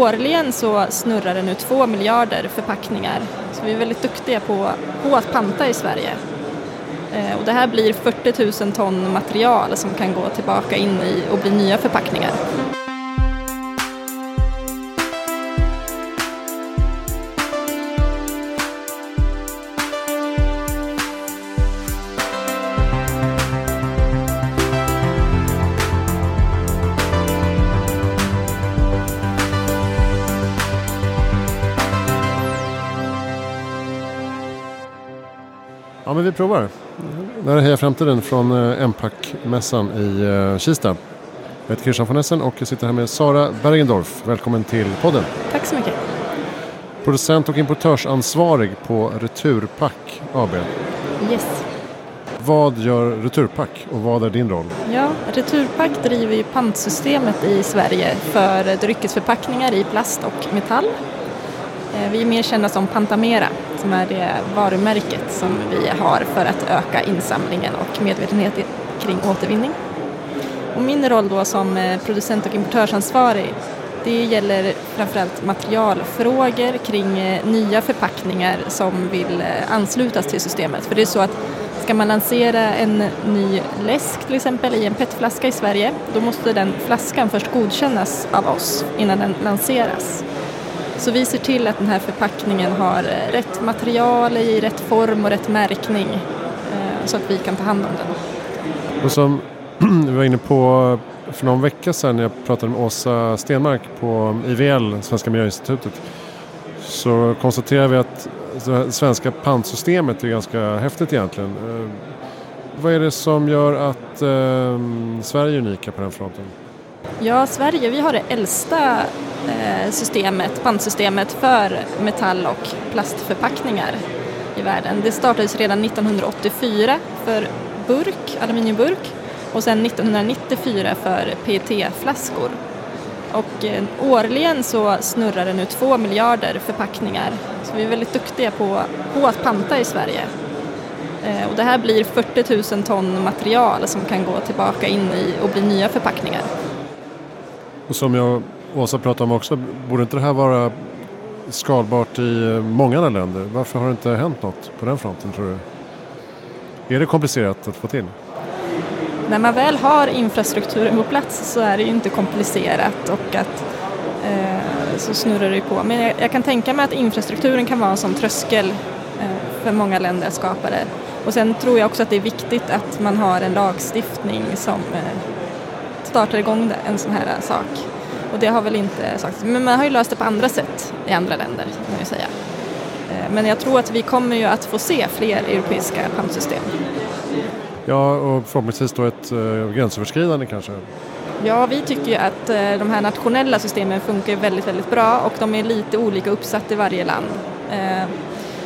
årligen så snurrar det nu två miljarder förpackningar. Så vi är väldigt duktiga på, på att panta i Sverige. Eh, och det här blir 40 000 ton material som kan gå tillbaka in i och bli nya förpackningar. Ja, men vi provar. Det här är Heja Framtiden från eh, Empac-mässan i eh, Kista. Jag heter Christian von Essen och jag sitter här med Sara Bergendorf. Välkommen till podden. Tack så mycket. Producent och importörsansvarig på Returpack AB. Yes. Vad gör Returpack och vad är din roll? Ja, Returpack driver ju pantsystemet i Sverige för dryckesförpackningar i plast och metall. Eh, Vi är mer kända som Pantamera som är det varumärket som vi har för att öka insamlingen och medvetenhet kring återvinning. Och min roll då som eh, producent och importörsansvarig det gäller framförallt materialfrågor kring eh, nya förpackningar som vill eh, anslutas till systemet. För det är så att ska man lansera en ny läsk till exempel i en petflaska i Sverige då måste den flaskan först godkännas av oss innan den lanseras. Så vi ser till att den här förpackningen har eh, rätt material i rätt form och rätt märkning eh, så att vi kan ta hand om den. Och som vi var inne på för någon vecka sedan när jag pratade med Åsa Stenmark på IVL, Svenska Miljöinstitutet, så konstaterade vi att det svenska pantsystemet är ganska häftigt egentligen. Eh, vad är det som gör att eh, Sverige är unika på den fronten? Ja, Sverige, vi har det äldsta eh, systemet, pantsystemet för metall och plastförpackningar i världen. Det startades redan 1984 för burk, aluminiumburk och sen 1994 för PET-flaskor. Och eh, årligen så snurrar det nu två miljarder förpackningar. Så vi är väldigt duktiga på, på att panta i Sverige. Eh, och det här blir 40 000 ton material som kan gå tillbaka in i och bli nya förpackningar. Och som jag och Åsa pratade om också, borde inte det här vara skalbart i eh, många andra länder? Varför har det inte hänt något på den fronten tror du? Är det komplicerat att få till? När man väl har infrastrukturen på plats så är det ju inte komplicerat och att eh, så snurrar det ju på. Men jag, jag kan tänka mig att infrastrukturen kan vara en sån tröskel eh, för många länder att skapa det. Och sen tror jag också att det är viktigt att man har en lagstiftning som eh, startar igång en sån här sak. Och det har väl inte sagt, men man har ju löst det på andra sätt i andra länder kan ju säga. Eh, Men jag tror att vi kommer ju att få se fler europeiska pantsystem. Ja, och förhoppningsvis då ett uh, gränsöverskridande kanske. Ja, vi tycker ju att eh, de här nationella systemen funkar väldigt, väldigt bra och de är lite olika uppsatta i varje land. Eh,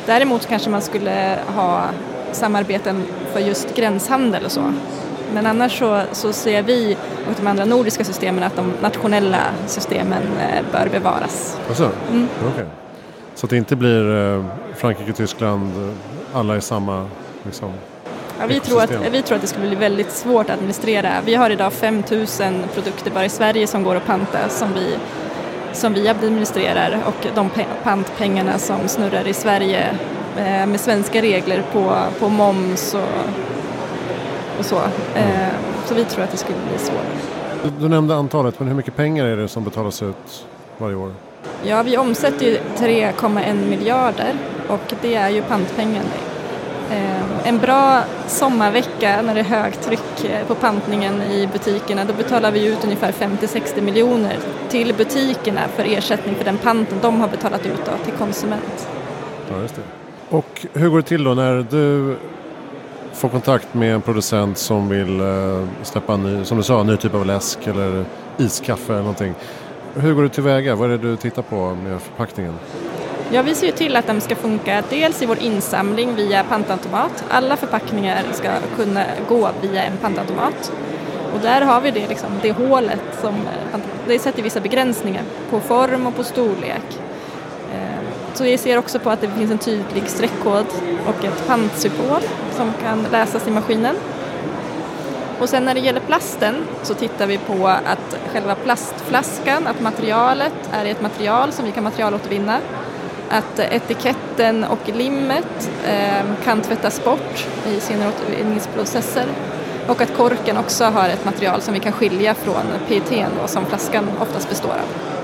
Däremot kanske man skulle ha samarbeten för just gränshandel och så. Men annars så, så ser vi och de andra nordiska systemen att de nationella systemen eh, bör bevaras. Alltså? Mm. Okej. Så att det inte blir eh, Frankrike, Tyskland, eh, alla i samma liksom. Ja, vi, tror att, vi tror att det skulle bli väldigt svårt att administrera. Vi har idag 5 000 produkter bara i Sverige som går att panta som vi, som vi administrerar och de pe- pantpengarna som snurrar i Sverige eh, med svenska regler på, på moms och, och så. Eh, så vi tror att det skulle bli svårt. Du, nämnde antalet, men hur mycket pengar är det som betalas ut varje år? Ja, vi omsätter ju 3,1 miljarder och det är ju pantpengarna. Eh, En bra sommarvecka när det är högtryck eh, på pantningen i butikerna då betalar vi ut ungefär 50-60 miljoner till butikerna för ersättning för den panten de har betalat ut till konsument. Ja, just det. Och hur går det till då när du Få kontakt med en producent som vill eh, släppa en ny, som du sa, en ny typ av läsk eller iskaffe eller någonting. Hur går du tillväga? Vad är det du tittar på med förpackningen? Ja, vi ser ju till att de ska funka dels i vår insamling via pantautomat. Alla förpackningar ska kunna gå via en pantautomat. Och där har vi det, liksom, det hålet som eh, det sätter vissa begränsningar på form och på storlek. Så vi ser också på att det finns en tydlig streckkod och ett pantsymbol som kan läsas i maskinen. Och sen när det gäller plasten så tittar vi på att själva plastflaskan, att materialet är ett material som vi kan materialåtervinna. Att etiketten och limmet ehm, kan tvättas bort i senare återvinningsprocesser. Och att korken också har ett material som vi kan skilja från PET som flaskan oftast består av.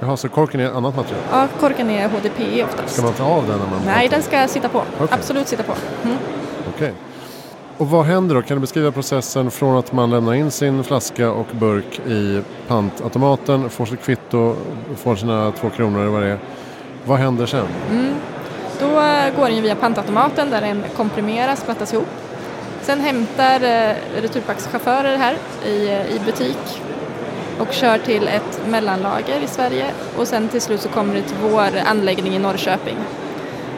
Jaha, så korken är annat material? Ja, korken är HDPE oftast. Ska man ta av den? När man Nej, den ska sitta på. Okay. Absolut sitta på. Mm. Okej. Okay. Och vad händer då? Kan du beskriva processen från att man lämnar in sin flaska och burk i pantautomaten, får sitt kvitto, får sina två kronor eller vad det är. Vad händer sen? Mm. Då går den via pantautomaten där den komprimeras, plattas ihop. Sen hämtar eh, Returpacks-chaufförer här i, i butik och kör till ett mellanlager i Sverige och sen till slut så kommer det till vår anläggning i Norrköping.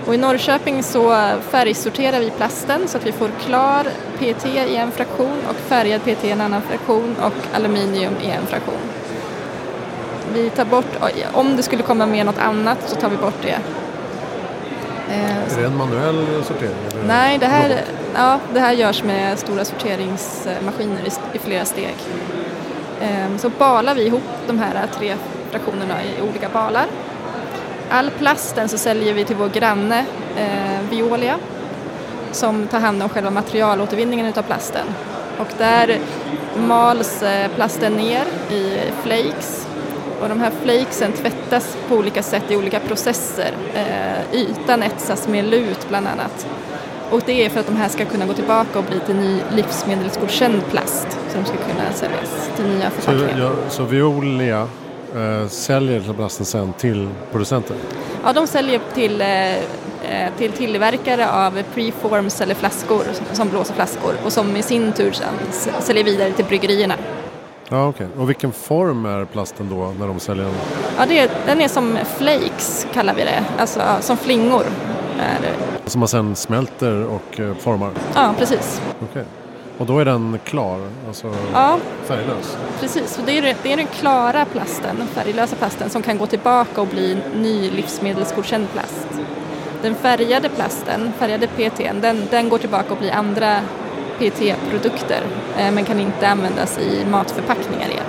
Och i Norrköping så färgsorterar vi plasten så att vi får klar PET i en fraktion och färgad PET i en annan fraktion och aluminium i en fraktion. Vi tar bort, om det skulle komma med något annat så tar vi bort det. Är det en manuell sortering? Nej, det här, ja, det här görs med stora sorteringsmaskiner i, i flera steg. Ehm, så balar vi ihop de här tre fraktionerna i olika balar. All plasten så säljer vi till vår granne eh, Violia som tar hand om själva materialåtervinningen utav plasten. Och där mals eh, plasten ner i flakes och de här flakesen tvättas på olika sätt i olika processer. Eh, ytan etsas med lut bland annat. Och det är för att de här ska kunna gå tillbaka och bli till ny livsmedelsgodkänd plast. Så de ska kunna säljas till nya förpackningar. Så, ja, så Veolia eh, säljer plasten sen till producenter? Ja, de säljer till, eh, eh, till tillverkare av preforms eller flaskor som blåser flaskor och som i sin tur sen säljer vidare till bryggerierna. Ja, okej. Okay. Och vilken form är plasten då när de säljer den? Ja, det den är som flakes kallar vi det, alltså som flingor. Är. Som man sen smälter och eh, formar? Ja, precis. Okay. Och då är den klar, alltså ja, färglös? Precis, och det är, det är den klara plasten, den färglösa plasten som kan gå tillbaka och bli ny livsmedelsgodkänd plast. Den färgade plasten, färgade PET, den, den går tillbaka och blir andra PET-produkter eh, men kan inte användas i matförpackningar igen.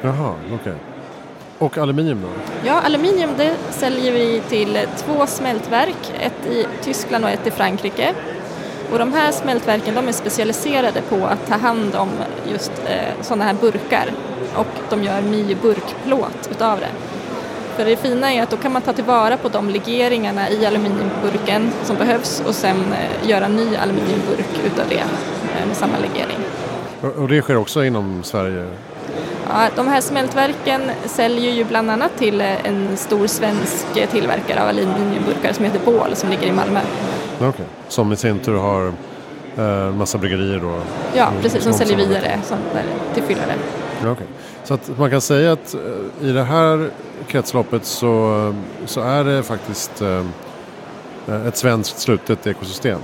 Jaha, okej. Okay. Och aluminium då? Ja, aluminium det säljer vi till två smältverk, ett i Tyskland och ett i Frankrike. Och de här smältverken de är specialiserade på att ta hand om just eh, sådana här burkar och de gör ny burkplåt utav det. För det fina är att då kan man ta tillvara på de legeringarna i aluminiumburken som behövs och sen eh, göra ny aluminiumburk utav det eh, med samma legering. Och det sker också inom Sverige? Ja, de här smältverken säljer ju bland annat till eh, en stor svensk tillverkare av aluminiumburkar som heter Bål som ligger i Malmö. Okay. Som i sin tur har eh, massa bryggerier då? Ja, precis, som säljer vidare som, till fyllare. Okay. Så att man kan säga att i det här kretsloppet så, så är det faktiskt eh, ett svenskt slutet ekosystem.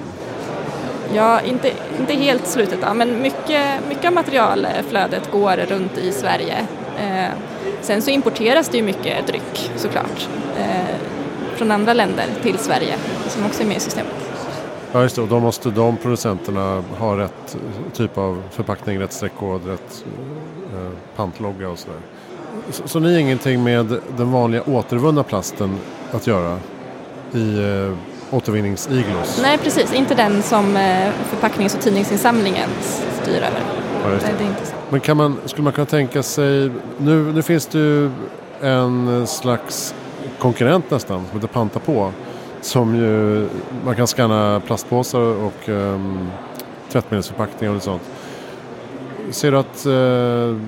Ja, inte, inte helt slutet då, men mycket, mycket av materialflödet går runt i Sverige. Eh, sen så importeras det ju mycket dryck såklart eh, från andra länder till Sverige som också är med i systemet. Ja just det, och då måste de producenterna ha rätt typ av förpackning, rätt streckkod, rätt eh, pantlogga och sådär. Så, så ni har ingenting med den vanliga återvunna plasten att göra i eh, återvinningsiglos? Nej precis, inte den som eh, förpacknings och tidningsinsamlingen styr över. Ja, det. Det, är inte så. Men kan man, skulle man kunna tänka sig, nu, nu finns det ju en slags konkurrent nästan som heter Panta på. Som ju, man kan scanna plastpåsar och um, tvättmedelsförpackningar och sånt. Ser du att uh,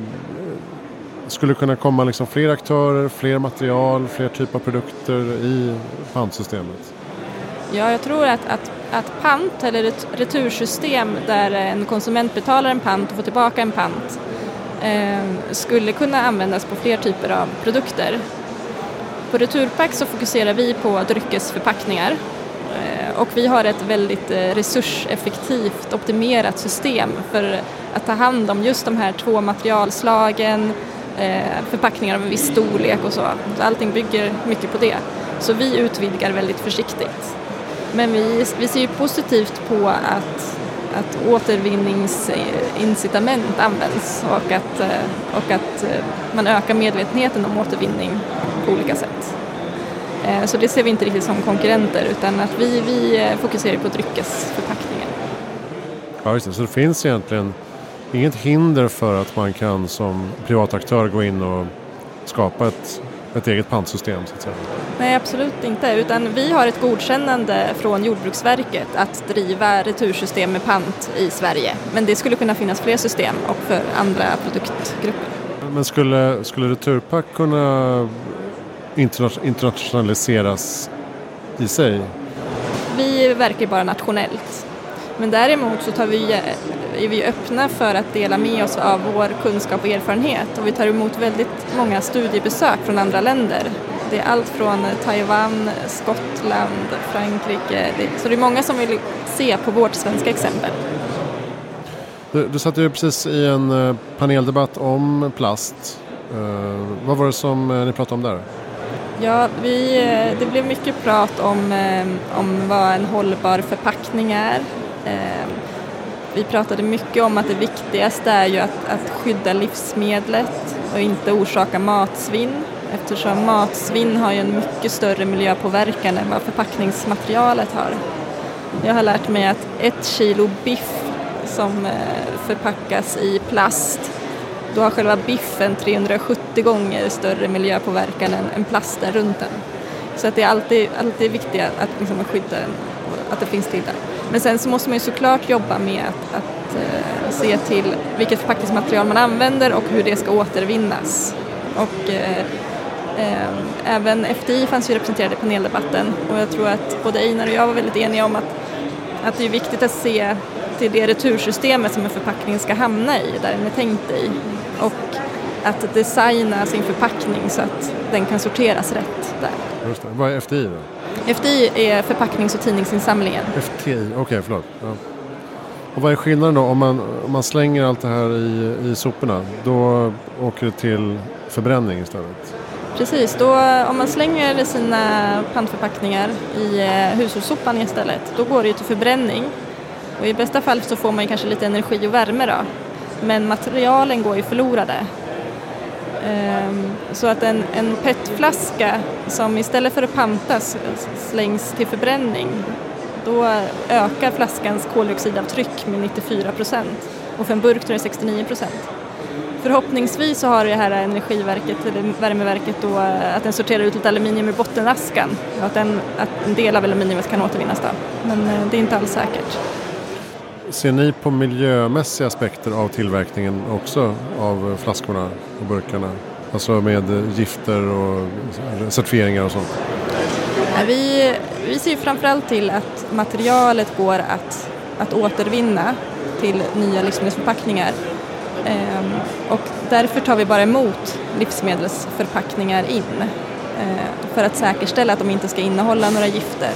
skulle kunna komma liksom fler aktörer, fler material, fler typer av produkter i pantsystemet? Ja, jag tror att, att, att pant eller ett retursystem där en konsument betalar en pant och får tillbaka en pant eh, skulle kunna användas på fler typer av produkter. På Returpack så fokuserar vi på dryckesförpackningar eh, och vi har ett väldigt eh, resurseffektivt optimerat system för att ta hand om just de här två materialslagen, eh, förpackningar av en viss storlek och så. Allting bygger mycket på det. Så vi utvidgar väldigt försiktigt. Men vi, vi ser ju positivt på att att återvinningsincitament används och att, eh, och att eh, man ökar medvetenheten om återvinning på olika sätt. Eh, så det ser vi inte riktigt som konkurrenter utan att vi, vi fokuserar på dryckesförpackningen. Ja, just det. Så det finns egentligen inget hinder för att man kan som privataktör gå in och skapa ett, ett eget pantsystem? Så att säga. Nej, absolut inte. Utan vi har ett godkännande från Jordbruksverket att driva retursystem med pant i Sverige. Men det skulle kunna finnas fler system och för andra produktgrupper. Men skulle, skulle Returpack kunna internationaliseras i sig? Vi verkar bara nationellt. Men däremot så tar vi, är vi öppna för att dela med oss av vår kunskap och erfarenhet och vi tar emot väldigt många studiebesök från andra länder. Det är allt från Taiwan, Skottland, Frankrike, så det är många som vill se på vårt svenska exempel. Du, du satt ju precis i en eh, paneldebatt om plast. Uh, vad var det som uh, ni pratade om där? Ja, vi, det blev mycket prat om, om vad en hållbar förpackning är, Ehm, vi pratade mycket om att det viktigaste är ju att, att skydda livsmedlet och inte orsaka matsvinn eftersom matsvinn har ju en mycket större miljöpåverkan än vad förpackningsmaterialet har. Jag har lärt mig att ett kilo biff som eh, förpackas i plast då har själva biffen 370 gånger större miljöpåverkan än, än plasten runt den. Så att det är alltid, alltid viktigt att liksom skydda den och att det finns till där. Men sen så måste man ju såklart jobba med att, att eh, se till vilket förpackningsmaterial man använder och hur det ska återvinnas. Och eh, eh, även FDI fanns ju representerade i paneldebatten och jag tror att både Einar och jag var väldigt eniga om att, att det är viktigt att se till det retursystemet som en förpackning ska hamna i, där den är tänkt i. Att designa sin förpackning så att den kan sorteras rätt där. Just det. Vad är FDI då? FDI är förpacknings och tidningsinsamlingen. FTI, okej okay, förlåt. Ja. Och vad är skillnaden då om man, om man slänger allt det här i, i soporna? Då åker det till förbränning istället? Precis, då, om man slänger sina pantförpackningar i eh, hushållssopan istället då går det ju till förbränning. Och I bästa fall så får man kanske lite energi och värme då. Men materialen går ju förlorade Ehm, så att en, en petflaska som istället för att pantas slängs till förbränning då ökar flaskans koldioxidavtryck med 94 procent och för en burk tror jag 69 procent. Förhoppningsvis så har det här energiverket, eller värmeverket då, att den sorterar ut lite aluminium ur bottenaskan och att, den, att en del av aluminiumet kan återvinnas då. Men eh, det är inte alls säkert. Ser ni på miljömässiga aspekter av tillverkningen också av flaskorna och burkarna? Alltså med gifter och certifieringar och sånt? Vi, vi ser framförallt till att materialet går att, att återvinna till nya livsmedelsförpackningar. Ehm, och därför tar vi bara emot livsmedelsförpackningar in eh, för att säkerställa att de inte ska innehålla några gifter.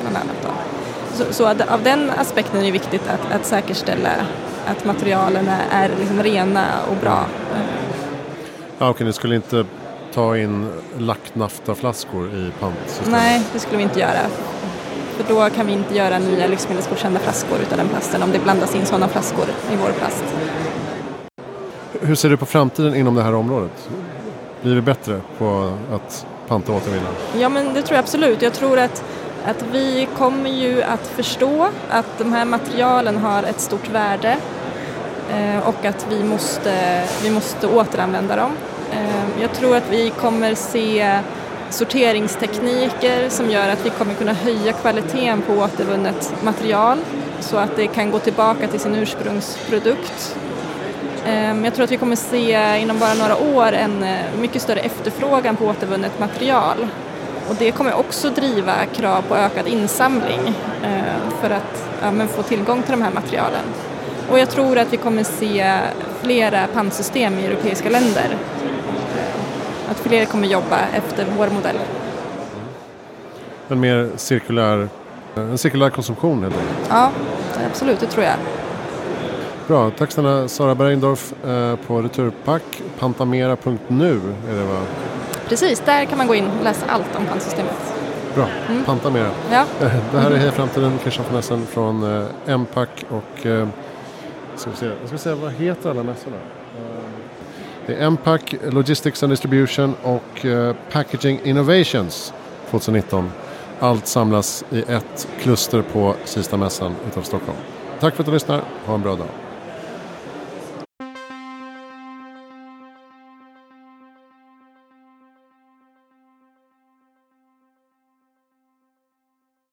Bland annat så, så av den aspekten är det viktigt att, att säkerställa att materialen är, liksom rena och bra. Ja, okej, ni skulle inte ta in lacknaftaflaskor i pantsystemet? Nej, det skulle vi inte göra. För då kan vi inte göra nya livsmedelsgodkända flaskor utav den plasten om det blandas in sådana flaskor i vår plast. Hur ser du på framtiden inom det här området? Blir det bättre på att panta och återvinna? Ja, men det tror jag absolut. Jag tror att att vi kommer ju att förstå att de här materialen har ett stort värde eh, och att vi måste, vi måste återanvända dem. Eh, jag tror att vi kommer se sorteringstekniker som gör att vi kommer kunna höja kvaliteten på återvunnet material så att det kan gå tillbaka till sin ursprungsprodukt. Eh, jag tror att vi kommer se inom bara några år en mycket större efterfrågan på återvunnet material och det kommer också driva krav på ökad insamling eh, för att ja, få tillgång till de här materialen. Och jag tror att vi kommer se flera pantsystem i europeiska länder. Att fler kommer jobba efter vår modell. En mer cirkulär, en cirkulär konsumtion helt enkelt? Ja, absolut, det tror jag. Bra, tack snälla Sara Bergendorf eh, på Returpack. Pantamera.nu är det va? Precis, där kan man gå in och läsa allt om pantsystemet. Bra, mm. panta mera. Ja. Det här är Heja Framtiden, Christian från eh, Empac och eh, ska vi se, jag ska säga vad heter alla mässorna? Eh, det är Empac, Logistics and Distribution och eh, Packaging Innovations 2019. Allt samlas i ett kluster på Kistamässan utanför Stockholm. Tack för att du lyssnar. Ha en bra dag.